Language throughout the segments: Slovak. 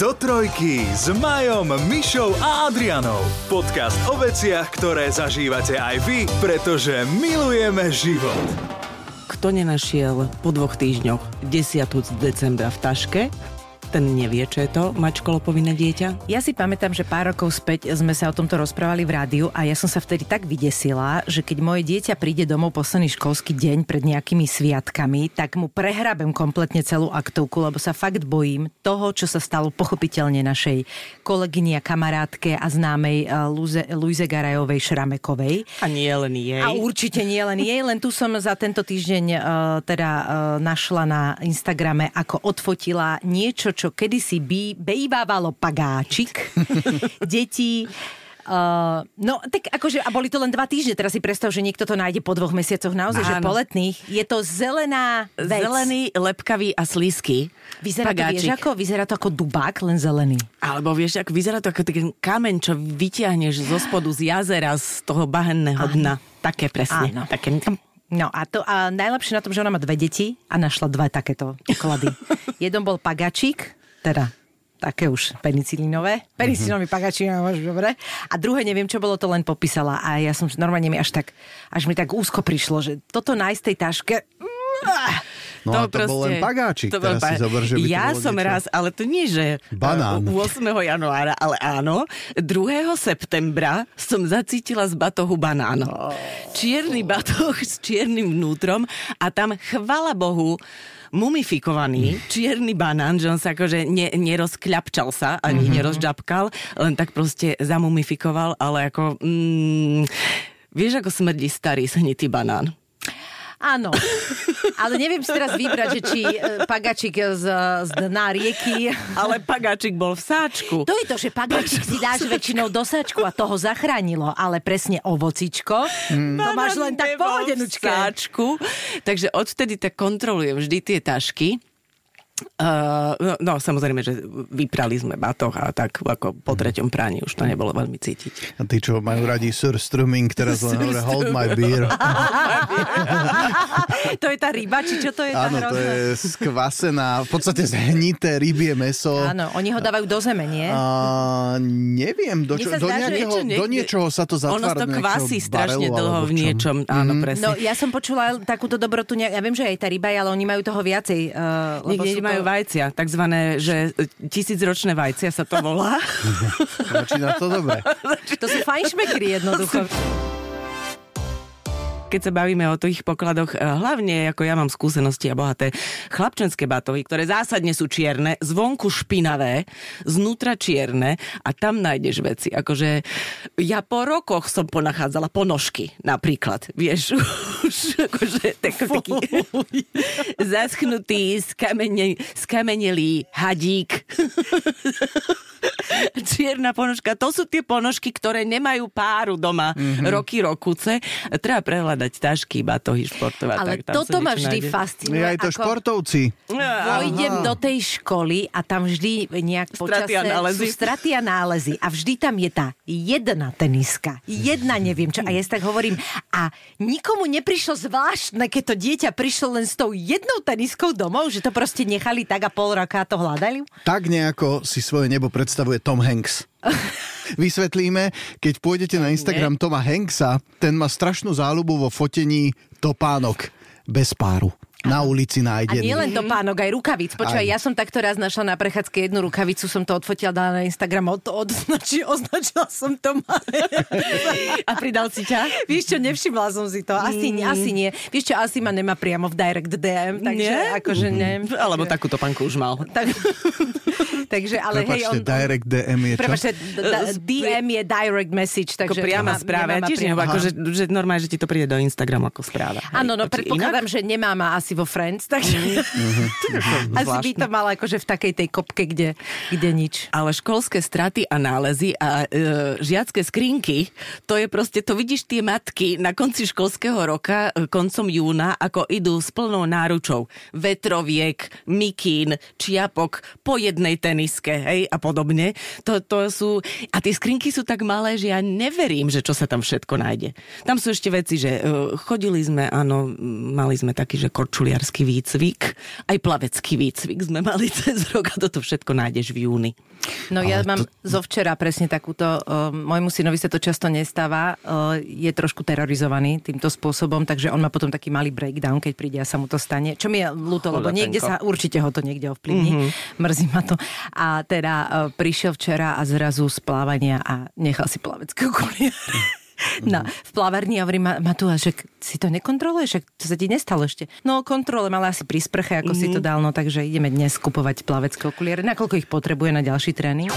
Do trojky s Majom, Mišou a Adrianou. Podcast o veciach, ktoré zažívate aj vy, pretože milujeme život. Kto nenašiel po dvoch týždňoch 10. decembra v taške, ten nevie, čo je to mať školopovinné dieťa. Ja si pamätám, že pár rokov späť sme sa o tomto rozprávali v rádiu a ja som sa vtedy tak vydesila, že keď moje dieťa príde domov posledný školský deň pred nejakými sviatkami, tak mu prehrabem kompletne celú aktovku, lebo sa fakt bojím toho, čo sa stalo pochopiteľne našej kolegyni a kamarátke a známej uh, Luze, Luize Garajovej Šramekovej. A nie len jej. A určite nie len jej, len tu som za tento týždeň uh, teda uh, našla na Instagrame, ako odfotila niečo, čo kedysi by, bejvávalo pagáčik. Deti Uh, no, tak akože, a boli to len dva týždne, teraz si predstav, že niekto to nájde po dvoch mesiacoch, naozaj, že po letných. Je to zelená vec. Zelený, lepkavý a slízky. Vyzerá to, vieš, ako, vyzerá to ako dubák, len zelený. Alebo vieš, ako vyzerá to ako ten kameň, čo vyťahneš zo spodu z jazera, z toho bahenného dna. Také presne. Áno. Také... No a to a najlepšie na tom, že ona má dve deti a našla dva takéto klady. Jeden bol pagačík, teda také už penicilínové. Penicilínový mm-hmm. pagačík, no, dobre. A druhé, neviem, čo bolo, to len popísala. A ja som normálne mi až tak, až mi tak úzko prišlo, že toto nájsť tej taške... No to, a to proste, bol len pagáčik, to teraz bol, si zober, že by Ja to som niečo. raz, ale to nie, že Banán. 8. januára, ale áno, 2. septembra som zacítila z batohu banán. Oh. Čierny batoh s čiernym vnútrom a tam, chvala Bohu, mumifikovaný čierny banán, že on sa akože ne, nerozkľapčal sa, ani mm-hmm. nerozžabkal, len tak proste zamumifikoval, ale ako... Mm, vieš, ako smrdí starý shnitý banán? Áno, ale neviem si teraz vybrať, že či e, pagačik z, z dna rieky. Ale pagačik bol v sáčku. To je to, že pagačik si dáš väčšinou do sáčku a toho zachránilo, ale presne ovocičko, mm. to máš len tak pohodenučke. Sáčku, takže odtedy tak kontrolujem vždy tie tašky Uh, no, samozrejme, že vyprali sme batoh a tak ako po treťom práni už to nebolo veľmi cítiť. A tí, čo majú radi Sir Strumming, teraz len hovoria Hold my beer. to je tá ryba, či čo to je? Áno, to je skvasená, v podstate zhnité rybie meso. Áno, oni ho dávajú do zeme, nie? Uh, neviem, do, čo, do, zdá, nejakého, niečo, do niečoho sa to zatvára. Ono to kvasí strašne dlho v niečom, áno, mm. presne. No, ja som počula takúto dobrotu, ja viem, že aj tá ryba, ale oni majú toho viacej. Uh, Niekde majú vajcia, takzvané, že tisícročné vajcia sa to volá. Začína to dobre. to sú fajnšmekry jednoducho keď sa bavíme o tých pokladoch, eh, hlavne ako ja mám skúsenosti a bohaté chlapčenské batohy, ktoré zásadne sú čierne, zvonku špinavé, znútra čierne a tam nájdeš veci. Akože ja po rokoch som ponachádzala ponožky napríklad. Vieš, už akože taký zaschnutý, skamene, skamenelý hadík. Čierna ponožka. To sú tie ponožky, ktoré nemajú páru doma mm-hmm. roky, rokuce. Treba prehľadať tašky, batohy, športové. Ale tak, toto ma vždy nájde. fascinuje. aj to ako... športovci. Vojdem do tej školy a tam vždy nejak počasie sú straty a nálezy. A vždy tam je tá jedna teniska. Jedna neviem čo. A ja si tak hovorím, a nikomu neprišlo zvláštne, keď to dieťa prišlo len s tou jednou teniskou domov, že to proste nechali tak a pol roka a to hľadali? Tak nejako si svoje nebo predstavuje Tom Hanks. Vysvetlíme, keď pôjdete na Instagram. Toma Hanksa, ten má strašnú záľubu vo fotení topánok bez páru na ulici nájdený. A nie len to pánok, aj rukavic. Počúvaj, ja som takto raz našla na prechádzke jednu rukavicu, som to odfotila, dala na Instagram, od, odznačila, označila som to. A pridal si ťa? Vieš čo, nevšimla som si to. Asi, mm. asi nie. Vieš čo, asi ma nemá priamo v direct DM, takže nie? akože mm. neviem. Alebo takúto panku už mal. Tak, takže, ale Prepačte, hej, on... direct DM je čo? Prepačte, DM je direct message, takže... Ako priama správa. Ja tiež že, že normálne, že ti to príde do Instagramu ako správa. Áno, no predpokladám, že nemá ma asi vo Friends, takže mm-hmm. asi by to mal akože v takej tej kopke, kde, kde nič. Ale školské straty a nálezy a e, žiacké skrinky, to je proste, to vidíš tie matky na konci školského roka, e, koncom júna, ako idú s plnou náručou. Vetroviek, mikín, čiapok, po jednej teniske, hej, a podobne. To, to sú, a tie skrinky sú tak malé, že ja neverím, že čo sa tam všetko nájde. Tam sú ešte veci, že e, chodili sme, áno, mali sme taký, že korču košuliarský výcvik, aj plavecký výcvik sme mali cez rok a toto všetko nájdeš v júni. No ja mám to... zo včera presne takúto, uh, môjmu synovi sa to často nestáva, uh, je trošku terorizovaný týmto spôsobom, takže on má potom taký malý breakdown, keď príde a sa mu to stane, čo mi je ľúto, lebo niekde sa, určite ho to niekde ovplyvní, mm-hmm. mrzí ma to. A teda uh, prišiel včera a zrazu z plávania a nechal si plavecké okuliare. No, v plaverni a hovorím, Matúa, že si to nekontroluješ, že to sa ti nestalo ešte. No, kontrolujem, ale asi pri sprche, ako mm-hmm. si to dal, no takže ideme dnes kupovať plavecké okuliare, nakoľko ich potrebuje na ďalší tréning.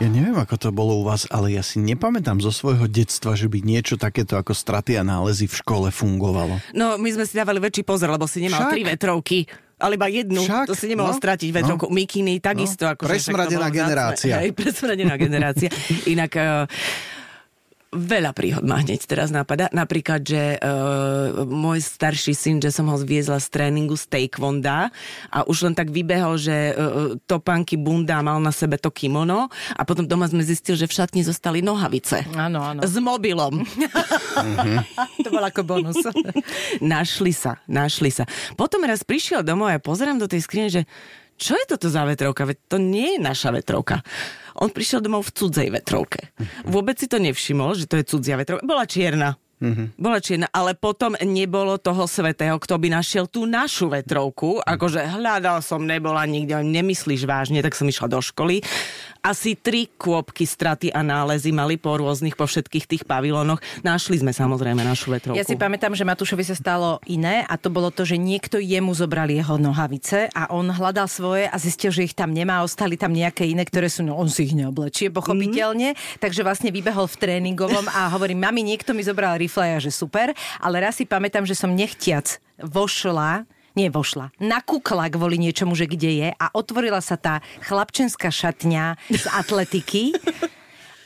Ja neviem, ako to bolo u vás, ale ja si nepamätám zo svojho detstva, že by niečo takéto ako straty a nálezy v škole fungovalo. No, my sme si dávali väčší pozor, lebo si nemal Však? tri vetrovky ale iba jednu, Však, to si nemohol no, stratiť vetrovku. No, Mikiny takisto. No, ako presmradená generácia. Hej, presmradená generácia. Inak uh, Veľa príhod ma hneď teraz napadá. Napríklad, že uh, môj starší syn, že som ho zviezla z tréningu z taekwonda a už len tak vybehol, že uh, topánky bunda mal na sebe to kimono a potom doma sme zistili, že v šatni zostali nohavice. Áno, áno. S mobilom. to bol ako bonus. našli sa, našli sa. Potom raz prišiel domov a ja pozerám do tej skrine, že čo je toto za vetrovka? Veď to nie je naša vetrovka. On prišiel domov v cudzej vetrovke. Vôbec si to nevšimol, že to je cudzia vetrovka. Bola čierna. Mm-hmm. Bola čierna, ale potom nebolo toho svetého, kto by našiel tú našu vetrovku. Akože hľadal som, nebola nikde, nemyslíš vážne, tak som išla do školy asi tri kôpky straty a nálezy mali po rôznych, po všetkých tých pavilónoch. Našli sme samozrejme našu vetrovku. Ja si pamätám, že Matúšovi sa stalo iné a to bolo to, že niekto jemu zobral jeho nohavice a on hľadal svoje a zistil, že ich tam nemá, ostali tam nejaké iné, ktoré sú, no on si ich neoblečie, pochopiteľne. Mm. Takže vlastne vybehol v tréningovom a hovorí, mami, niekto mi zobral rifle a že super, ale raz si pamätám, že som nechtiac vošla nevošla. Nakúkla kvôli niečomu, že kde je a otvorila sa tá chlapčenská šatňa z atletiky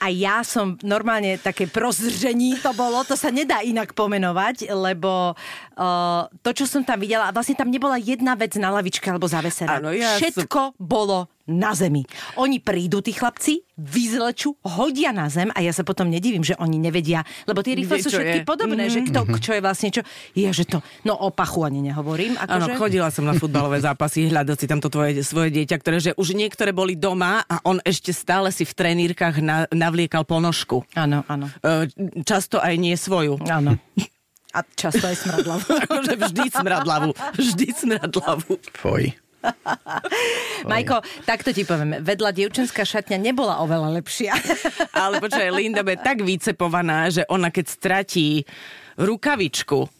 a ja som normálne také prozržení to bolo, to sa nedá inak pomenovať, lebo uh, to, čo som tam videla, vlastne tam nebola jedna vec na lavičke alebo zavesená. Áno, ja Všetko som... bolo na zemi. Oni prídu, tí chlapci, vyzlečú, hodia na zem a ja sa potom nedivím, že oni nevedia, lebo tie rifle sú všetky je. podobné, mm-hmm. že kto, čo je vlastne čo. Je, že to, no o pachu ani nehovorím. Áno, akože... chodila som na futbalové zápasy, hľadať si tamto tvoje, svoje dieťa, ktoré, že už niektoré boli doma a on ešte stále si v trenírkach na, navliekal ponožku. Áno, áno. E, často aj nie svoju. Áno. A často aj smradlavu. akože vždy smradlavu. Vždy smradlavu. Foj. Majko, takto ti poviem. Vedľa dievčenská šatňa nebola oveľa lepšia. Ale počkaj, Linda je tak vycepovaná, že ona keď stratí rukavičku,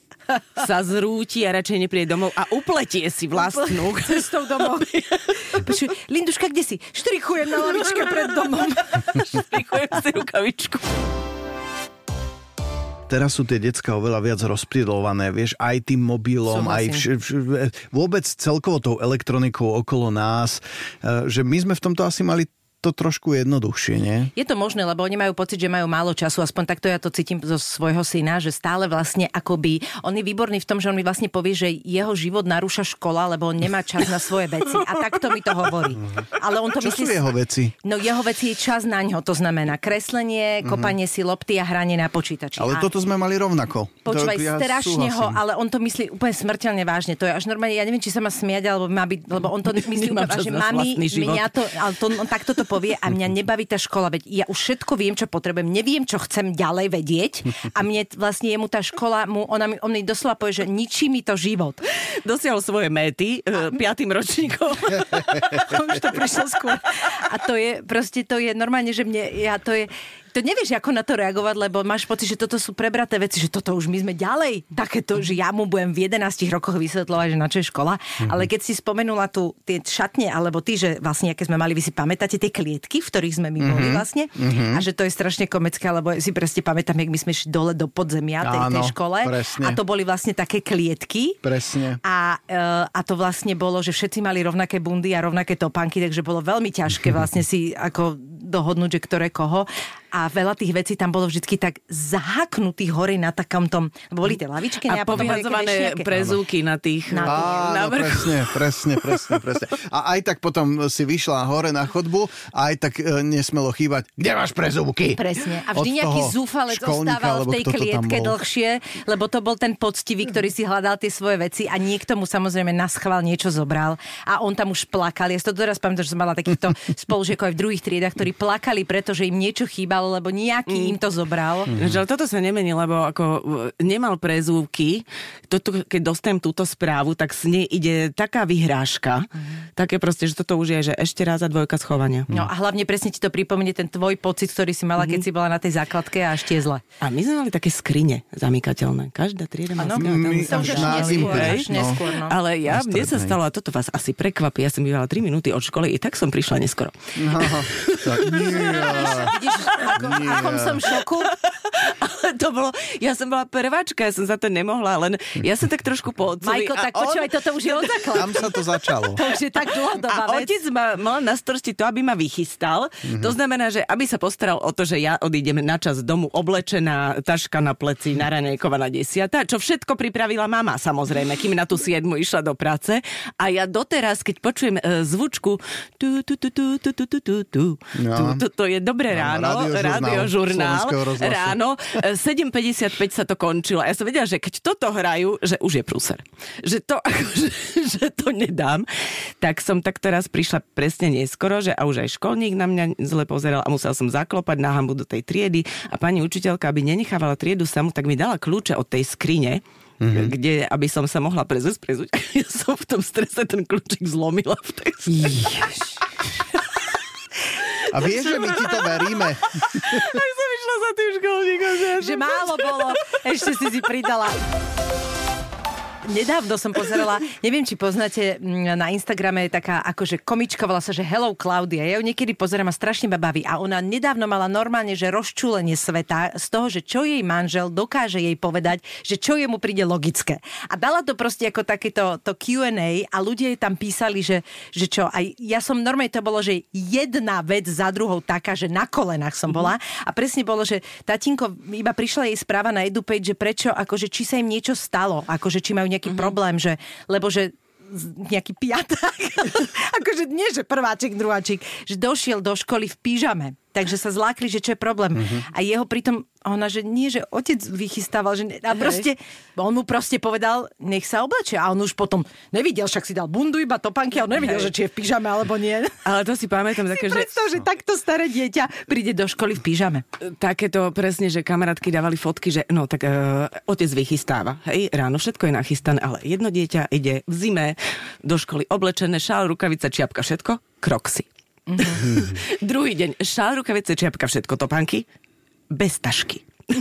sa zrúti a radšej nepríde domov a upletie si vlastnú. Cestou domov. Počuj, Linduška, kde si? Štrichujem na lavičke pred domom. Štrichujem si rukavičku teraz sú tie decka oveľa viac rozpridlované, vieš, aj tým mobilom, Súhlasím. aj vš, vš, vôbec celkovo tou elektronikou okolo nás, e, že my sme v tomto asi mali to trošku jednoduchšie, nie? Je to možné, lebo oni majú pocit, že majú málo času, aspoň takto ja to cítim zo svojho syna, že stále vlastne akoby, on je výborný v tom, že on mi vlastne povie, že jeho život narúša škola, lebo on nemá čas na svoje veci. A takto mi to hovorí. Ale on to Čo myslí, sú jeho veci? No jeho veci je čas na ňo, to znamená kreslenie, mhm. kopanie mm-hmm. si lopty a hranie na počítači. Ale a... toto sme mali rovnako. Počúvaj, ja strašne ho, ale on to myslí úplne smrteľne vážne. To je až normálne, ja neviem, či sa má smiať, alebo má byť, lebo on to myslí úplne vážne. Mami, mňa to, ale to, on takto to povie a mňa neba baví tá škola, veď ja už všetko viem, čo potrebujem, neviem, čo chcem ďalej vedieť a mne vlastne jemu tá škola, mu, ona mi, on mi doslova povie, že ničí mi to život. Dosiahol svoje méty uh, piatým ročníkom. už to prišlo skôr. A to je, proste to je normálne, že mne, ja to je, to nevieš, ako na to reagovať, lebo máš pocit, že toto sú prebraté veci, že toto už my sme ďalej. Takéto, že ja mu budem v 11 rokoch vysvetľovať, že na čo je škola. Mm-hmm. Ale keď si spomenula tu tie šatne, alebo ty, že vlastne, aké sme mali, vy si pamätáte tie klietky, v ktorých sme my mm-hmm. boli vlastne. Mm-hmm. A že to je strašne komické, lebo si presne pamätám, jak my sme šli dole do podzemia tej, Áno, tej škole. Presne. A to boli vlastne také klietky. Presne. A, e, a to vlastne bolo, že všetci mali rovnaké bundy a rovnaké topánky, takže bolo veľmi ťažké vlastne si ako dohodnúť, že ktoré koho. A veľa tých vecí tam bolo vždy tak zahaknutých hore na takom tom, boli tie lavičky A povyhadzované prezúky na tých Na- na Áno, vrchu. presne, presne, presne, presne. A aj tak potom si vyšla hore na chodbu a aj tak e, nesmelo chýbať. Kde máš prezúvky? Presne. A Od vždy nejaký toho zúfalec ostával v tej klietke dlhšie, lebo to bol ten poctivý, ktorý si hľadal tie svoje veci a niekto mu samozrejme na schvál niečo zobral a on tam už plakal. Ja si to teraz pamätám, že som mala takýchto spolužiakov aj v druhých triedach, ktorí plakali, pretože im niečo chýbalo, lebo nejaký Mm. im to zobral. Že ale toto sa nemení, lebo ako nemal prezúvky, toto, keď dostanem túto správu, tak s nej ide taká vyhrážka, také proste, že toto už je, že ešte raz a dvojka schovania. No a hlavne presne ti to pripomenie ten tvoj pocit, ktorý si mala, keď si bola na tej základke a ešte zle. A my sme mali také skrine zamykateľné. Každá trieda má skrine. Neskôr, no. no. Ale ja, mne sa stalo, a toto vás asi prekvapí, ja som bývala 3 minúty od školy, i tak som prišla neskoro. Aha, tak, nie. Vidíš, ako, Nie. akom som šoku? To bolo, ja som bola prváčka, ja som za to nemohla, len ja som tak trošku po otcovi. Majko, tak počúvaj, toto už je od základu. Tam sa to začalo. To už je tak dlhodobá A vec. otec ma, mal na starosti to, aby ma vychystal. Mm-hmm. To znamená, že aby sa postaral o to, že ja odídem na čas domu oblečená, taška na pleci, naranejkovaná desiata, čo všetko pripravila mama, samozrejme, kým na tú siedmu išla do práce. A ja doteraz, keď počujem e, zvučku tu, tu, tu, tu, tu, tu, tu, tu, tu, No. tu, tu, to je dobré ráno, Áno, radiožurnál ráno, e, 7.55 sa to končilo. Ja som vedela, že keď toto hrajú, že už je prúser. Že to, akože, že to nedám. Tak som takto raz prišla presne neskoro, že a už aj školník na mňa zle pozeral a musel som zaklopať na hambu do tej triedy a pani učiteľka, aby nenechávala triedu samú, tak mi dala kľúče od tej skrine, Mm-hmm. kde, aby som sa mohla prezúť. Ja som v tom strese ten kľúčik zlomila v tej A vieš, že my ti to veríme. Tak som išla za tým školníkom. Že, že málo bolo, ešte si si pridala. Nedávno som pozerala, neviem, či poznáte, na Instagrame je taká akože komička, volá sa, že Hello Claudia. Ja ju niekedy pozerám a strašne ma baví. A ona nedávno mala normálne, že rozčúlenie sveta z toho, že čo jej manžel dokáže jej povedať, že čo jemu príde logické. A dala to proste ako takéto to Q&A a ľudia jej tam písali, že, že čo, aj ja som normálne to bolo, že jedna vec za druhou taká, že na kolenách som bola a presne bolo, že tatínko, iba prišla jej správa na EduPage, že prečo, akože či sa im niečo stalo, akože či majú nejaký mm-hmm. problém, že, lebo že nejaký piatak, akože nie, že prváčik, druháčik, že došiel do školy v pyžame. Takže sa zlákli, že čo je problém. Mm-hmm. A jeho pritom, ona, že nie, že otec vychystával, že ne, a proste, on mu proste povedal, nech sa oblečie. A on už potom nevidel, však si dal bundu, iba topánky, a on nevidel, Hej. že či je v pyžame alebo nie. Ale to si pamätám také, Si že... predstav, že takto staré dieťa príde do školy v pyžame. takéto presne, že kamarátky dávali fotky, že no tak uh, otec vychystáva. Hej, ráno všetko je nachystané, ale jedno dieťa ide v zime do školy oblečené, šál, rukavica, čiapka, všetko, kroksy. Druhý deň, šál, rukavice, čiapka, všetko, topánky, bez tašky.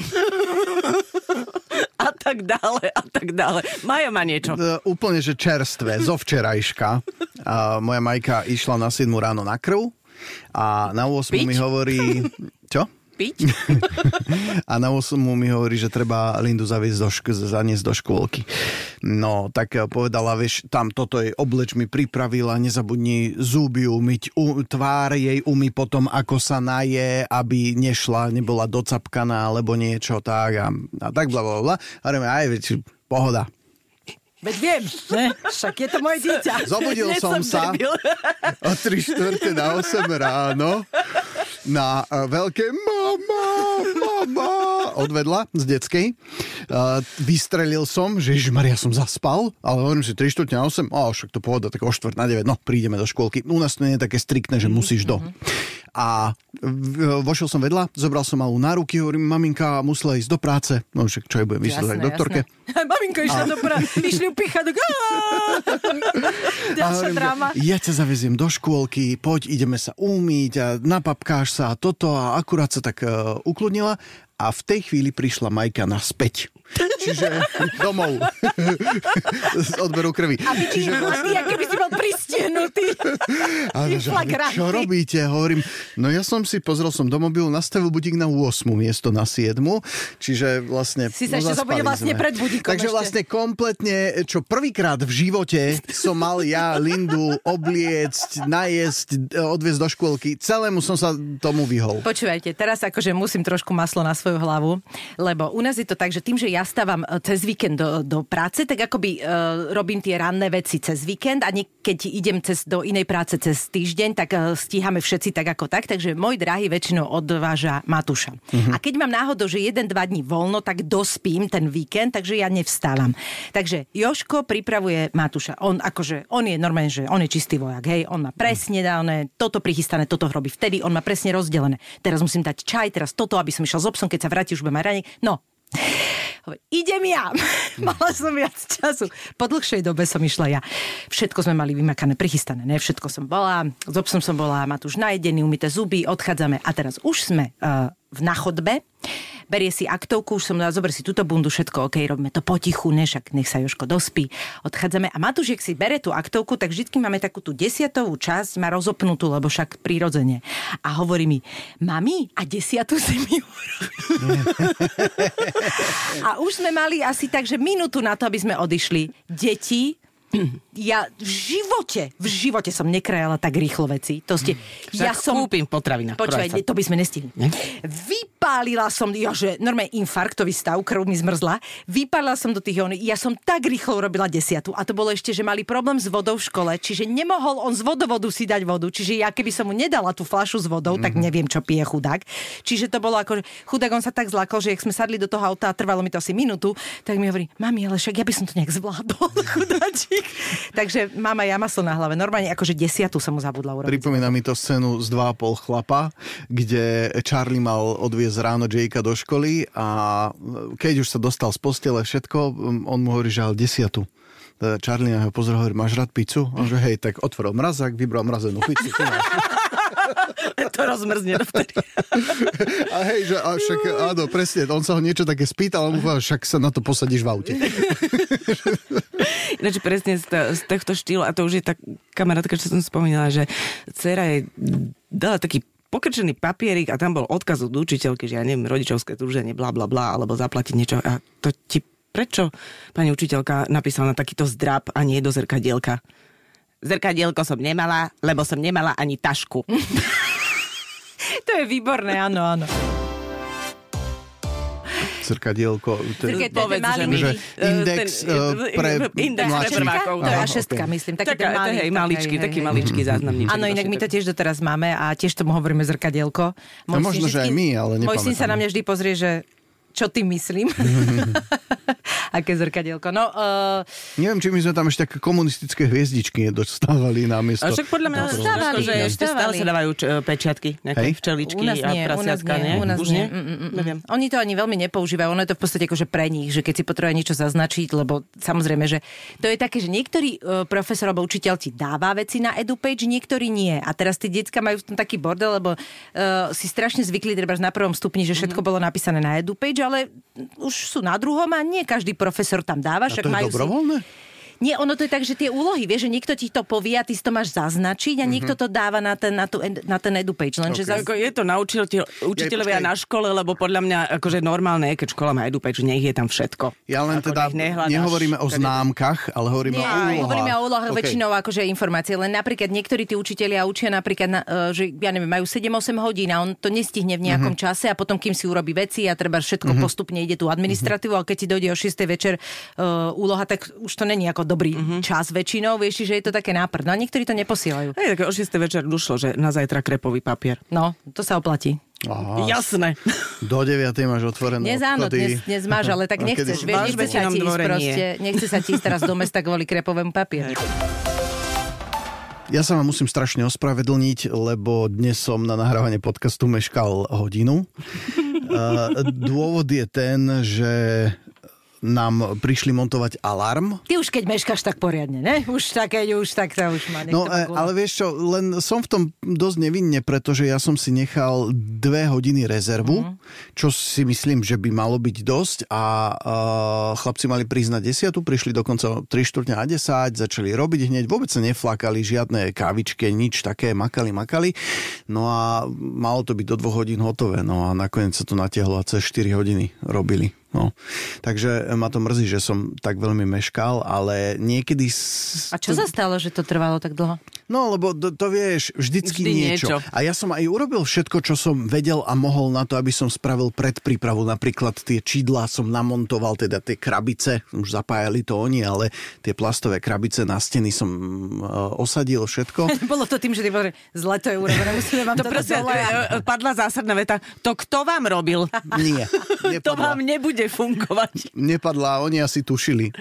a tak dále, a tak dále. Majo má niečo. E, úplne, že čerstvé, zo včerajška. A moja majka išla na 7 ráno na krv a na 8 Piť? mi hovorí... Čo? Piť? A na 8 mi hovorí, že treba Lindu zaviesť do šk- zaniesť do škôlky. No, tak eh, povedala, vieš, tam toto jej obleč mi pripravila, nezabudni zuby umyť, u, tvár jej umy potom, ako sa naje, aby nešla, nebola docapkaná, alebo niečo tak a, a tak bla bla bla. A hovoríme, aj, veď, pohoda. Veď viem, ne? však je to moje dieťa. Zobudil Nie som sa debil. o 3 štvrte na 8 ráno na uh, veľké mama, mama odvedla z detskej. Uh, vystrelil som, že Maria som zaspal, ale hovorím si 3 štvrte na 8, a však to pohoda, tak o štvrt na 9, no prídeme do škôlky. U nás to nie je také striktné, že musíš do. A v- vošiel som vedľa, zobral som malú na ruky, hovorím, maminka musela ísť do práce. No však čo jej budem vysvetľovať Jasné, doktorke. jasné. Maminka išla do pra... Išli A Ďalšia dráma. Ja ťa zaveziem do škôlky, poď, ideme sa umýť a napapkáš sa a toto a akurát sa tak uh, ukludnila a v tej chvíli prišla Majka naspäť. Čiže domov. Z odberu krvi. A ty, Čiže a ty, aké by si pristihnutý. A že, vy Inflagranty. čo robíte? Hovorím, no ja som si, pozrel som do mobilu, nastavil budík na 8 miesto na 7, čiže vlastne... Si sa no, ešte zobudil vlastne pred budíkom Takže ešte. vlastne kompletne, čo prvýkrát v živote som mal ja Lindu obliecť, najesť, odviezť do škôlky, celému som sa tomu vyhol. Počúvajte, teraz akože musím trošku maslo na svoju hlavu, lebo u nás je to tak, že tým, že ja stávam e, cez víkend do, do práce, tak akoby uh, robím tie ranné veci cez víkend a nie, keď idem cez, do inej práce cez týždeň, tak uh, stíhame všetci tak ako tak, takže môj drahý väčšinou odváža Matúša. A keď mám náhodou, že jeden, dva dní voľno, tak dospím ten víkend, takže ja nevstávam. Takže Joško pripravuje Matúša. On akože, on je normálne, že on je čistý vojak, hej, on má presne dané, toto prichystané, toto robí vtedy, on má presne rozdelené. Teraz musím dať čaj, teraz toto, aby som išiel s obsom, keď sa vráti, už budem mať raník. No, idem ja. Mala som viac času. Po dlhšej dobe som išla ja. Všetko sme mali vymakané, prichystané. Ne? Všetko som bola, s obsom som bola, Matúš najedený, umyté zuby, odchádzame. A teraz už sme uh, v na chodbe. Berie si aktovku, už som dala, zober si túto bundu, všetko OK, robíme to potichu, ne, však nech sa Joško dospí. Odchádzame a Matúš, ak si bere tú aktovku, tak vždy máme takú tú desiatovú časť, má rozopnutú, lebo však prirodzene. A hovorí mi, mami, a desiatu si mi a už sme mali asi tak, že minútu na to, aby sme odišli. Deti, ja v živote, v živote som nekrajala tak rýchlo veci. To ste, ja Však som... kúpim potravina. Počúvaj, to by sme nestihli. Vypálila som, ja, že normálne infarktový stav, krv mi zmrzla. Vypálila som do tých ony. Ja som tak rýchlo urobila desiatu. A to bolo ešte, že mali problém s vodou v škole, čiže nemohol on z vodovodu si dať vodu. Čiže ja keby som mu nedala tú flašu s vodou, tak neviem, čo pije chudák. Čiže to bolo ako, že chudák on sa tak zlakol, že ak sme sadli do toho auta a trvalo mi to asi minútu, tak mi hovorí, mami, ale však ja by som to nejak zvládol, chudáčik. Takže mama ja maslo na hlave. Normálne akože desiatu som mu zabudla urobiť. Pripomína mi to scénu z 2,5 chlapa, kde Charlie mal odviezť ráno Jakea do školy a keď už sa dostal z postele všetko, on mu hovorí, že ale desiatu. Charlie na ho pozrie, hovorí, máš rád pizzu? On že hej, tak otvoril mrazák, vybral mrazenú pizzu. to rozmrzne dovtedy. A hej, že a však áno, presne, on sa ho niečo také spýtal, a on mu povedal, však sa na to posadíš v aute. Ináč presne z, to- z tohto štýlu, a to už je tak kamarátka, čo som spomínala, že dcera jej dala taký pokrčený papierik a tam bol odkaz od učiteľky, že ja neviem, rodičovské združenie, bla bla bla, alebo zaplatiť niečo. A to ti prečo pani učiteľka napísala na takýto zdrab a nie do zrkadielka? Zrkadielko som nemala, lebo som nemala ani tašku. To je výborné, áno, áno. Zrkadielko. ten-. Povedz, malý že. Že index, pre index pre mladších. prvákov. To je Aha, A6, ok. myslím. Taký Taká, malý. hej, maličký, hej, taký hej. maličký záznamníček. Áno, inak my to tiež doteraz máme a tiež tomu hovoríme zrkadielko. No možno, že aj my, ale Môj syn sa na mňa vždy pozrie, že čo ty myslím. Aké zrkadielko. No, uh, Neviem, či my sme tam ešte také komunistické hviezdičky nedostávali na miesto. A však podľa mňa. Stávali, že ešte stále sa dávajú č- pečiatky, nejaké Hej. včeličky u nás a nie, u nás prasiatka, nie, u nás Už nie. Neviem. Oni to ani veľmi nepoužívajú, ono je to v podstate akože pre nich, že keď si potrebuje niečo zaznačiť, lebo samozrejme, že to je také, že niektorý uh, profesor alebo učiteľ ti dáva veci na EduPage, niektorí nie. A teraz tí decka majú v tom taký bordel, lebo uh, si strašne zvykli treba na prvom stupni, že všetko bolo napísané na EduPage, ale už sú na druhom a nie každý profesor tam dáva. A však to je majú dobrovoľné? Si... Nie, ono to je tak, že tie úlohy, vieš, že niekto ti to povie a ty si to máš zaznačiť a niekto to dáva na ten, na tu, na ten EduPage. Lenže Okay. Ako je to na učiteľ, učiteľovia na škole, lebo podľa mňa akože normálne je, keď škola má edupage, nech je tam všetko. Ja len Ako teda nehovoríme o známkach, ale hovoríme Nie, o úlohách. hovoríme o úlohách Okay. väčšinou akože informácie. Len napríklad niektorí tí učitelia učia napríklad, na, e, že ja neviem, majú 7-8 hodín a on to nestihne v nejakom Mhm. čase a potom, kým si urobí veci a treba všetko postupne ide tú administratívu, ale keď ti dojde o 6 večer uh, úloha, tak už to není ako dobrý Mhm. čas väčšinou, vieš, že je to také náprd. No a niektorí to neposielajú. Hej, také o 6. večer došlo, že na zajtra krepový papier. No, to sa oplatí. Aha, Jasné. do 9. máš otvorené Dnes áno, obchody. dnes, dnes máš, ale tak nechceš, vieš, nechce sa ti ísť proste, nechce sa ti ísť teraz do mesta kvôli krepovému papieru. Ja sa vám musím strašne ospravedlniť, lebo dnes som na nahrávanie podcastu meškal hodinu. Uh, Dôvod je ten, že nám prišli montovať alarm. Ty už keď meškáš tak poriadne, ne? Už tak, keď už tak to už má. No, e, ale vieš čo, len som v tom dosť nevinne, pretože ja som si nechal dve hodiny rezervu, Mhm. čo si myslím, že by malo byť dosť a uh, chlapci mali prísť na desiatu, prišli dokonca 3 štvrtne na 10, začali robiť hneď, vôbec sa neflakali, žiadne kávičke, nič také, makali, makali. No a malo to byť do dvoch hodín hotové, no a nakoniec sa to natiahlo a cez 4 hodiny robili. No. Takže ma to mrzí, že som tak veľmi meškal, ale niekedy... s- A čo sa stalo, že to trvalo tak dlho? No, lebo to, to vieš, vždycky Vždy niečo. niečo. A ja som aj urobil všetko, čo som vedel a mohol na to, aby som spravil predprípravu. Napríklad tie čidlá som namontoval, teda tie krabice, už zapájali to oni, ale tie plastové krabice na steny som uh, osadil všetko. Bolo to tým, že ty boli, zle to je urobené, musíme vám to, To dať proste, dole. e, e, padla zásadná veta. To kto vám robil? Nie, To vám nepadla. Nebude fungovať. Nepadla, oni asi tušili.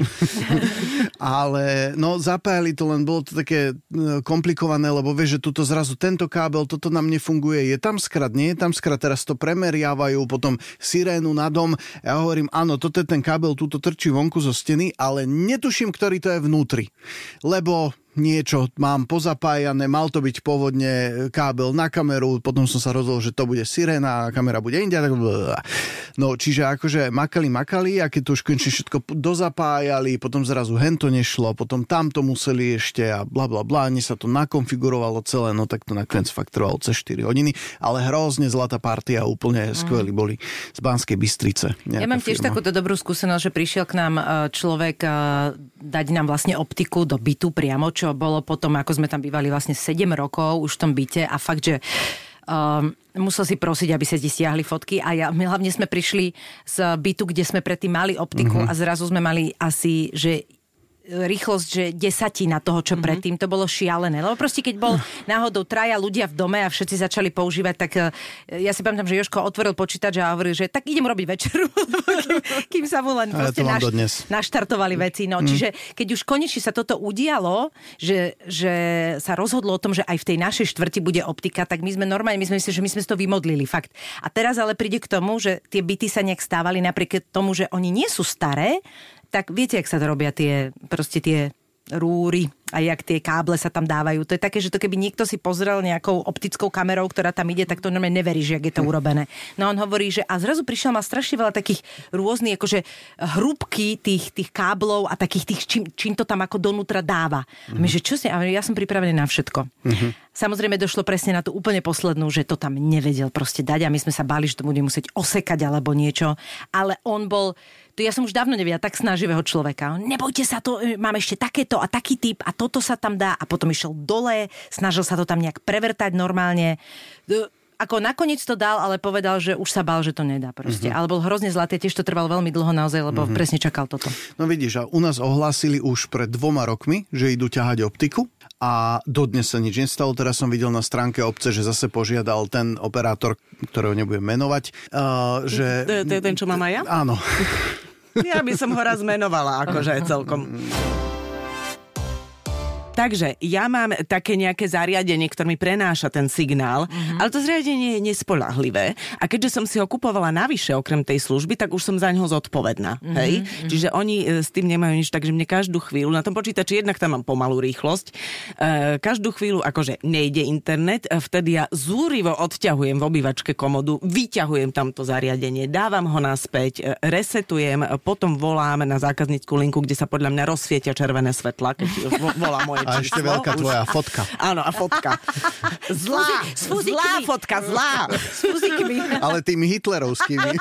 Ale no zapájali to, len bolo to také e, komplikované, lebo vieš, že tuto zrazu tento kábel, toto nám nefunguje, je tam skrat, nie je tam skrat, teraz to premeriavajú, potom sirénu na dom. Ja hovorím, áno, toto je ten kábel, túto trčí vonku zo steny, ale netuším, ktorý to je vnútri. Lebo niečo mám pozapájané, mal to byť pôvodne kábel na kameru, potom som sa rozhodol, že to bude siréna a kamera bude inde. Tak... No, čiže akože makali, makali a keď to už konečne všetko dozapájali, potom zrazu hento nešlo, potom tamto museli ešte a bla bla bla, ani sa to nakonfigurovalo celé, no tak to nakoniec fakt trvalo cez 4 hodiny, ale hrozne zlatá partia, úplne skvelí boli z Banskej Bystrice. Ja mám tiež firma. takúto dobrú skúsenosť, že prišiel k nám e, človek e, dať nám vlastne optiku do bytu priamo, čo bolo potom, ako sme tam bývali vlastne 7 rokov už v tom byte a fakt, že Um, musel si prosiť, aby sa ti stiahli fotky a ja, my hlavne sme prišli z bytu, kde sme predtým mali optiku Mhm. a zrazu sme mali asi, že rýchlosť, že desatina toho, čo mm-hmm. predtým, to bolo šialené. Lebo proste, keď bol náhodou traja ľudia v dome a všetci začali používať, tak eh, ja si pamätám, že Joško otvoril počítač a hovoril, že tak idem robiť večeru, kým, kým sa mu len ja proste mám dodnes. naštartovali veci. No, mm. Čiže keď už konečne sa toto udialo, že, že sa rozhodlo o tom, že aj v tej našej štvrti bude optika, tak my sme normálne, my sme mysleli, že my sme si to vymodlili, fakt. A teraz ale príde k tomu, že tie byty sa nejak stávali napriek tomu, že oni nie sú staré, tak viete, jak sa to robia tie, proste tie rúry a jak tie káble sa tam dávajú. To je také, že to keby niekto si pozrel nejakou optickou kamerou, ktorá tam ide, tak to normálne neveríš, jak je to urobené. No on hovorí, že a zrazu prišiel ma strašne veľa takých rôznych akože hrúbky tých, tých káblov a takých tých, čím, čím to tam ako donútra dáva. A my, že čo si, a ja som pripravený na všetko. Samozrejme došlo presne na tú úplne poslednú, že to tam nevedel proste dať a my sme sa báli, že to bude musieť osekať alebo niečo. Ale on bol to ja som už dávno nevidela tak snaživého človeka. Nebojte sa to, e, mám ešte takéto a taký typ a toto sa tam dá a potom išiel dole, snažil sa to tam nejak prevertať normálne. E, Ako nakoniec to dal, ale povedal, že už sa bál, že to nedá proste. Mhm. Ale bol hrozne zlatý, tiež to trvalo veľmi dlho naozaj, lebo presne čakal toto. No vidíš, a u nás ohlásili už pred dvoma rokmi, že idú ťahať optiku a dodnes sa nič nestalo. Teraz som videl na stránke obce, že zase požiadal ten operátor, ktorého nebudem menovať, uh, že... To je, ten, čo mám aj ja? Áno. Ja by som ho raz menovala, akože celkom. Takže ja mám také nejaké zariadenie, ktoré mi prenáša ten signál, mm-hmm. ale to zariadenie je nespolahlivé. A keďže som si ho kupovala navyše okrem tej služby, tak už som za ňo zodpovedná. Mm-hmm. Hej? Čiže oni e, s tým nemajú nič, takže mne každú chvíľu, na tom počítači jednak tam mám pomalú rýchlosť, e, každú chvíľu akože nejde internet, e, vtedy ja zúrivo odťahujem v obývačke komodu, vyťahujem tamto zariadenie, dávam ho naspäť, e, resetujem, potom volám na zákazníckú linku, kde sa podľa mňa rozsvietia červené svetla, keď vo- volá moje A ešte veľká tvoja fotka. Áno, a fotka. Zlá, s fúzikmi. zlá fotka, zlá. Ale tými hitlerovskými.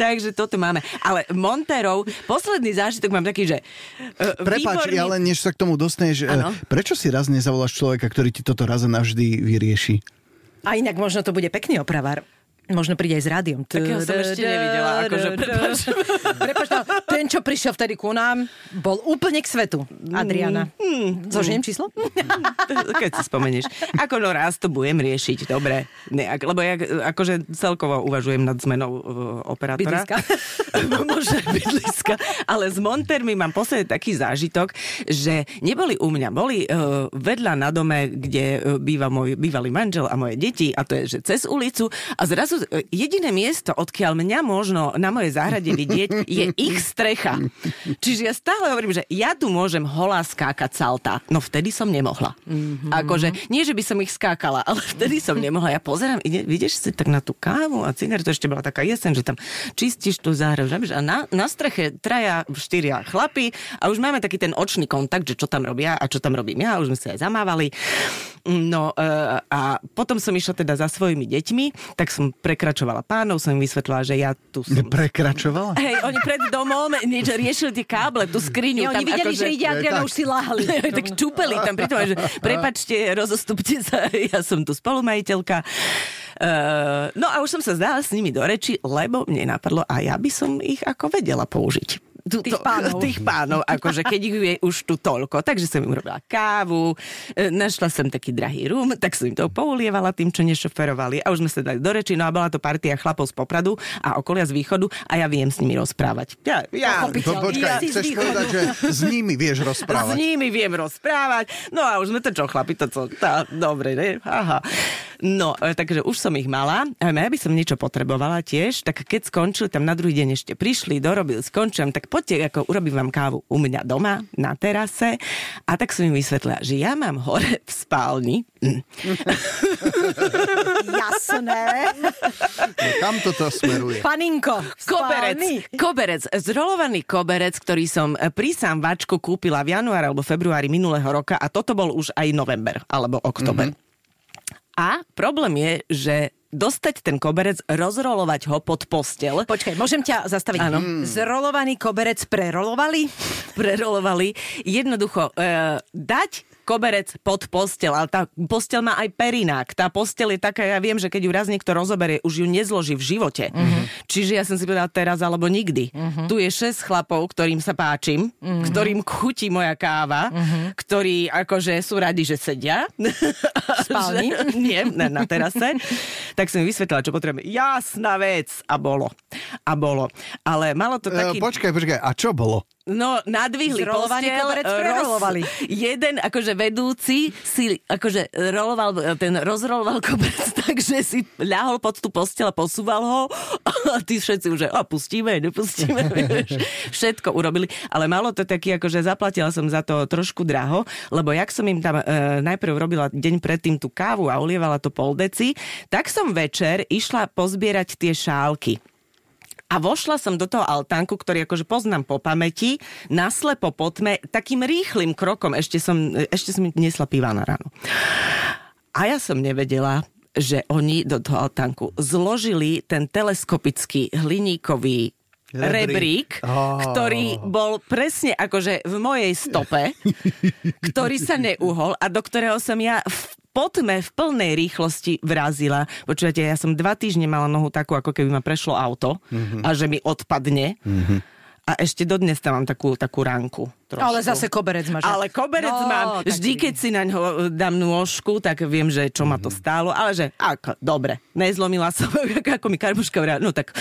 Takže toto máme. Ale Monterov, posledný zážitok mám taký, že uh, Prepač, výborný... ja len než sa k tomu dostaneš, Áno. e, prečo si raz nezavoláš človeka, ktorý ti toto raz a navždy vyrieši? A inak možno to bude pekný opravár. Možno príde aj s rádiom. Takého som ešte nevidela, akože prepáč. Prepač, no, ten, čo prišiel vtedy ku nám, bol úplne k svetu. Adriana. Mm, Zožiem číslo? Keď si spomenieš. Ako no raz to budem riešiť, dobre. Ne, ak, lebo ja akože celkovo uvažujem nad zmenou uh, operátora. Bydliska. Možno bydliska. Ale s Montermi mám posledne taký zážitok, že neboli u mňa, boli uh, vedľa na dome, kde býva môj bývalý manžel a moje deti a to je, že cez ulicu a zrazu sú, e, jediné miesto, odkiaľ mňa možno na mojej záhrade vidieť, je ich strecha. Čiže ja stále hovorím, že ja tu môžem holá skákať salta. No vtedy som nemohla. Mm-hmm. Akože, nie, že by som ich skákala, ale vtedy som nemohla. Ja pozerám, ide, vidíš si tak na tú kávu a cigaretu, to ešte bola taká jesen, že tam čistíš tú záhradu. A na, na streche traja, štyria chlapy a už máme taký ten očný kontakt, že čo tam robia a čo tam robím ja. Už sme sa aj zamávali. No e, a potom som išla teda za svojimi deťmi, tak som prekračovala pánov, som im vysvetlila, že ja tu som... Prekračovala? Hej, oni pred domom niečo riešili tie káble, tú skriňu. Oni tam videli, akože- že ide Adriana, už si láhali. tak čupeli tam pri tom, že prepačte, rozostupte sa, ja som tu spolumajiteľka. Uh, no a už som sa zdala s nimi do reči, lebo mne napadlo a ja by som ich ako vedela použiť. Tu, Tých pánov. Tých pánov, akože keď ich je už tu toľko. Takže som im urobila kávu, e, našla som taký drahý rum, tak som im to poulievala tým, čo nešoferovali. A už sme sa dali do reči, no a bola to partia chlapov z Popradu a okolia z východu a ja viem s nimi rozprávať. Ja, ja, Pochopiteľne. Po, počkaj, Ja chceš povedať, že s nimi vieš s rozprávať? nimi viem rozprávať. No a už sme to čo, chlapi, to co, tá, dobre, ne? Aha. No, e, takže už som ich mala. A ja by som niečo potrebovala tiež, tak keď skončili, tam na druhý deň ešte prišli, dorobili, skončujem, tak poďte, ako urobím vám kávu u mňa doma, na terase. A tak som im vysvetlila, že ja mám hore v spálni mm, Jasné. No, kam toto smeruje? Paninko. Koberec, koberec, zrolovaný koberec, ktorý som e, pri sámvačku kúpila v januári alebo februári minulého roka a toto bol už aj november alebo oktober. Mm-hmm. A problém je, že dostať ten koberec, rozrolovať ho pod postel, Počkaj, môžem ťa zastaviť. Áno. Zrolovaný koberec prerolovali? prerolovali, jednoducho e, dať koberec pod postel, ale tá postel má aj perinák. Tá postel je taká, ja viem, že keď ju raz niekto rozoberie, už ju nezloží v živote. Uh-huh. Čiže ja som si povedala teraz alebo nikdy. Uh-huh. Tu je šesť chlapov, ktorým sa páčim, uh-huh. ktorým chutí moja káva, uh-huh. ktorí akože sú radi, že sedia. spálni? Nie, na, na terase. tak som im vysvetlila, čo potrebujem. Jasná vec. A bolo. A bolo. Ale malo to E, taký... Počkaj, počkaj, a čo bolo? No, nadvihli postel, roz- prerolovali. Jeden, akože vedúci, si akože roloval, ten rozroloval koberec tak, že si ľahol pod tú postel a posúval ho a tí všetci už, a pustíme, nepustíme. Všetko urobili, ale malo to taký, akože zaplatila som za to trošku draho, lebo jak som im tam e, najprv robila deň predtým tú kávu a ulievala to pol deci, tak som večer išla pozbierať tie šálky. A vošla som do toho altánku, ktorý akože poznám po pamäti, naslepo po tme, takým rýchlým krokom, ešte som, ešte som nesla piva na ráno. A ja som nevedela, že oni do toho altánku zložili ten teleskopický hliníkový Rebrík. Á. ktorý bol presne akože v mojej stope, ktorý sa neuhol a do ktorého som ja v potme v plnej rýchlosti vrazila. Počujete, ja som dva týždne mala nohu takú, ako keby ma prešlo auto Mhm. a že mi odpadne. A ešte dodnes tam mám takú, takú ránku. Trošku. Ale zase koberec máš. Ale koberec No, mám. Vždy, vidím. keď si na ňo e, dám nôžku, tak viem, že čo ma to Mhm. stálo. Ale že, ako, dobre, nezlomila som, ako mi karbuška vrá. No tak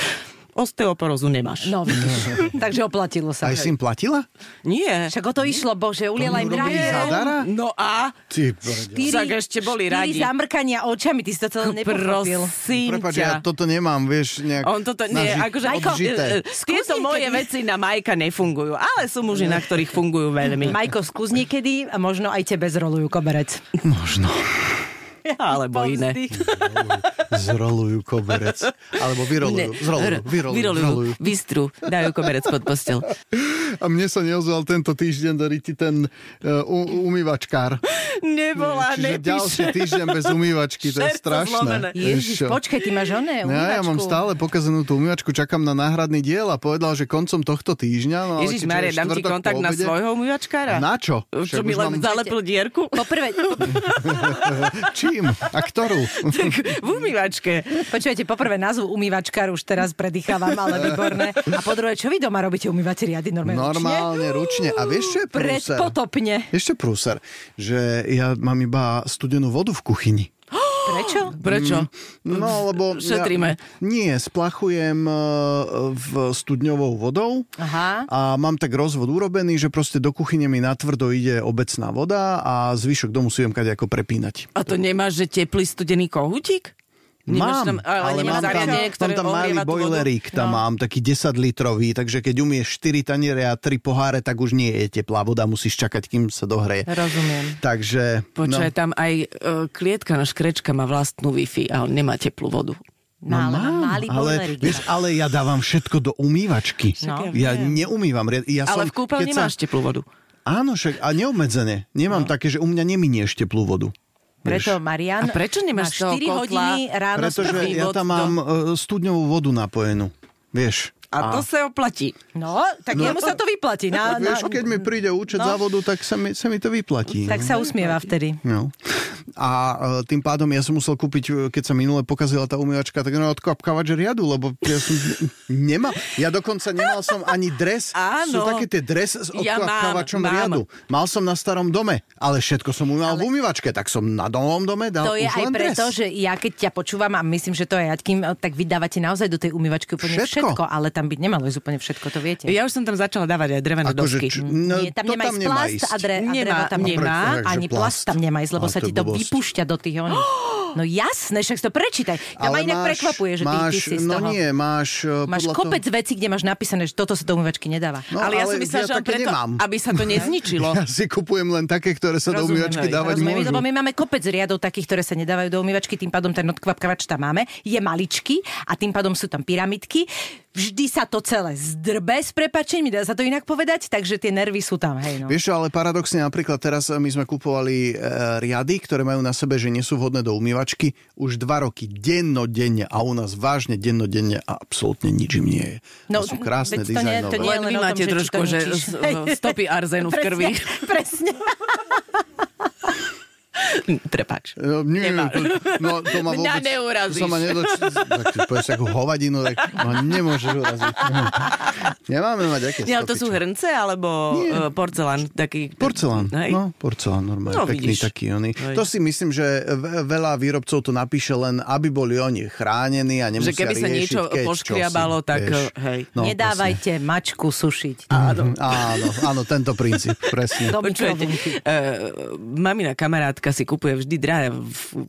osteoporózu nemáš. No, vidíš. Takže oplatilo sa. Aj si im platila? Nie. Však o to išlo, bože, uliela im drahé. No a? Ty brďo. Však ešte boli štyri radi. zamrkania očami, ty si to celé nepochopil. Prosím Prepač, ja toto nemám, vieš, nejak On toto nie, akože odžité. e, e, tieto moje veci na Majka nefungujú, ale sú muži, na ktorých fungujú veľmi. Majko, skús niekedy a možno aj tebe zrolujú koberec. Možno. Alebo iné. Zrolujú koberec. Alebo vyrolujú. Zrolujú. Vyrolujú. vyrolujú, Zrolujú. vystru, dajú koberec pod postel. A mne sa neozval tento týždeň do riti ten uh, umývačkár. Nebola, Čiže ďalší nepíše. týždeň bez umývačky, to je strašné. Ježiš, počkaj, ty máš oné, No, ja mám umývačku. stále pokazenú tú umývačku, čakám na náhradný diel a povedal, že koncom tohto týždňa. No, Ježiš Maria, dám ti kontakt na svojho umývačkára? Na čo? Čo mi len mám- zalepil dierku? Poprvé, Čím? A ktorú? Tak v umývačke. počujete, poprvé názvu umývačkár už teraz predýchávam, ale výborné. A po druhé, čo vy doma robíte, umývate riady normálne? Normálne, ručne. A vieš, čo je prúser? Predpotopne. Ešte prúser, že ja mám iba studenú vodu v kuchyni. Prečo? Prečo? No, lebo... Šetríme. Ja, nie, splachujem e, v studňovou vodou Aha. a mám tak rozvod urobený, že proste do kuchyne mi natvrdo ide obecná voda a zvyšok domu si viem kade ako prepínať. A to nemáš, že teplý studený kohutík? Nemáš Mám, tam- ale ale nemáš mám tam, mám tam malý bojlerík, tam No. mám taký 10 litrový, takže keď umieš 4 taniere a 3 poháre, tak už nie je teplá voda, musíš čakať, kým sa dohreje. Rozumiem. Takže, Počkaj, no, tam aj uh, klietka na škrečka má vlastnú Wi-Fi a on nemá teplú vodu. No, ale mám malý ale, boilerík. vieš, ale ja dávam všetko do umývačky. No. Ja neumývam. Ja Ale som, v kúpeľni keď sa- máš teplú vodu. Áno, však, a neobmedzene. Nemám no. také, že u mňa neminieš teplú vodu. Preto. Marian, A prečo nemáš má z toho 4 kotla? hodiny ráno Pretože ja tam mám e, studňovú vodu napojenú. Vieš. A to sa oplatí. No, tak No. jemu sa to vyplatí. Na, vieš, keď mi príde účet No. za vodu, tak sa mi, sa mi to vyplatí. Tak sa usmieva vtedy. No. A e, tým pádom ja som musel kúpiť, e, keď sa minule pokazila tá umývačka, tak no odkapkávať riadu, lebo ja som nemal. Ja dokonca nemal som ani dres. Áno. Sú také tie dres s Ja mám, odkapkávačom mám. riadu. Mal som na starom dome, ale všetko som umýval v umývačke, tak som na novom dome dal To je už aj len preto, dres. že ja keď ťa počúvam a myslím, že to je Jaďkým, tak vydávate naozaj do tej umývačky úplne všetko, Všetko. ale tam byť nemalo ísť úplne všetko, to viete. Ja už som tam začala dávať aj drevené Akože, dosky. č- no, Nie, tam nemá tam ísť plast ísť. a, dre, a Nemá, dreva tam nemá. nemá. Prečo? Ani plast plast. tam nemá ísť, lebo Ale sa to ti to blbosť. vypúšťa do tých oných. No jasné, však to prečítaj. Tam ma Ale inak máš- prekvapuje, že ty, ty máš, si z No toho. nie, máš... e, Máš kopec toho... vecí, kde máš napísané, že toto sa do umývačky nedáva. No, ale ja som ale myslela, ja že on preto, nemám. aby sa to nezničilo. Ja si kupujem len také, ktoré sa do Rozumiem, umývačky hej. dávať Rozumiem, môžu. lebo my máme kopec riadov takých, ktoré sa nedávajú do umývačky, tým pádom ten odkvapkavač tam máme, je maličký a tým pádom sú tam pyramidky. Vždy sa to celé zdrbe s prepačením, dá sa to inak povedať, takže tie nervy sú tam, hej no. Vieš ale paradoxne napríklad teraz my sme kupovali e, riady, ktoré majú na sebe, že nie sú vhodné do umývačky už dva roky, dennodenne a u nás vážne dennodenne a absolútne nič im nie je. No, to sú krásne to nie- to nie- Len vy tom, máte že či to trošku, že v- stopy arzénu v krvi. Presne, presne. Prepač. No, nie, to, no, to ma Mňa vôbec... neurazíš. To sa ma nedoč... Tak ty povieš takú hovadinu, tak ma nemôžeš uraziť. Nemáme mať aké Nie, ale to sú hrnce alebo uh, porcelán? Taký, Porcelán, Hej. no, porcelán normálne, No, pekný vidíš. taký oný. Hej. To si myslím, že ve- veľa výrobcov to napíše len, aby boli oni chránení a nemusia Že keby sa niečo keď, poškriabalo, čosi, tak, vieš. hej. No, Nedávajte mačku sušiť. Áno. Áno, áno, tento princíp, presne. Do Počujete, uh, mamina kamarátka si kupuje vždy drahé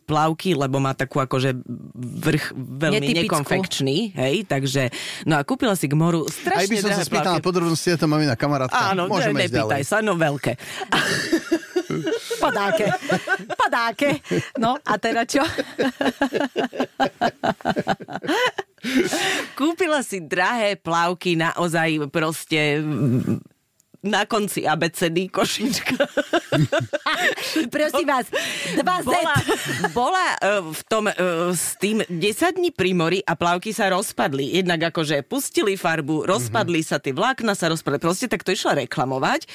plavky, lebo má takú akože vrch veľmi Netypickú. nekonfekčný, hej, takže, no a kúpila si k moru strašne Aj by som sa spýtal na plavky. podrobnosti, je to mamina kamarátka. Áno, Môžeme ne, ísť ďalej. nepýtaj sa, no veľké. Padáke. Padáke. No a teda čo? Kúpila si drahé plavky, naozaj proste na konci abecedy košička. Prosím vás, 2 Z. bola, bola uh, v tom, uh, s tým 10 dní pri mori a plavky sa rozpadli. Jednak akože pustili farbu, rozpadli sa tie vlákna, sa rozpadli. Proste tak to išla reklamovať,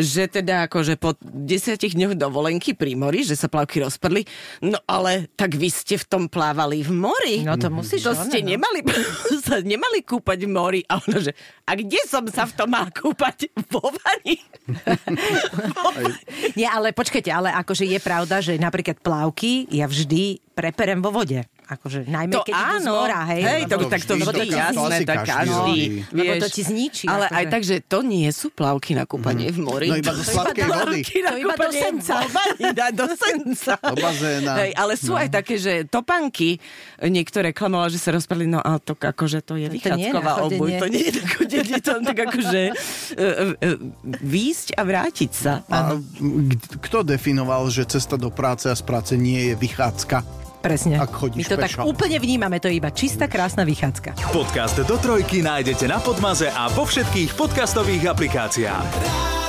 že teda akože po 10 dňoch dovolenky pri mori, že sa plavky rozpadli. No ale tak vy ste v tom plávali v mori. No to musíš, To ste no. nemali, sa nemali kúpať v mori. A ono, že a kde som sa v tom mal kúpať? Vo vani? Nie, ale počkajte, ale akože je pravda, že napríklad plavky ja vždy preperem vo vode. Akože najmä To keď áno, mora, hej. hej to, tak to vždy, ti- jasné, tak každý. Lebo to ti zničí, Ale akože. aj tak, že to nie sú plavky na kúpanie v mori. No iba do sladkej vody. To iba do senca. do senca. Do bazéna. Hej, ale sú aj také, že topanky, niektoré klamovala, že sa rozpadli, no a to akože to je To vychádzková obuj. To nie je na chodenie, to tak akože e, e, výjsť a vrátiť sa. A kto definoval, že cesta do práce a z práce nie je vychádzka? Presne. Ak chodíš My to tak pešo. úplne vnímame, to je iba čistá krásna vychádzka. Podcast do trojky nájdete na Podmaze a vo všetkých podcastových aplikáciách.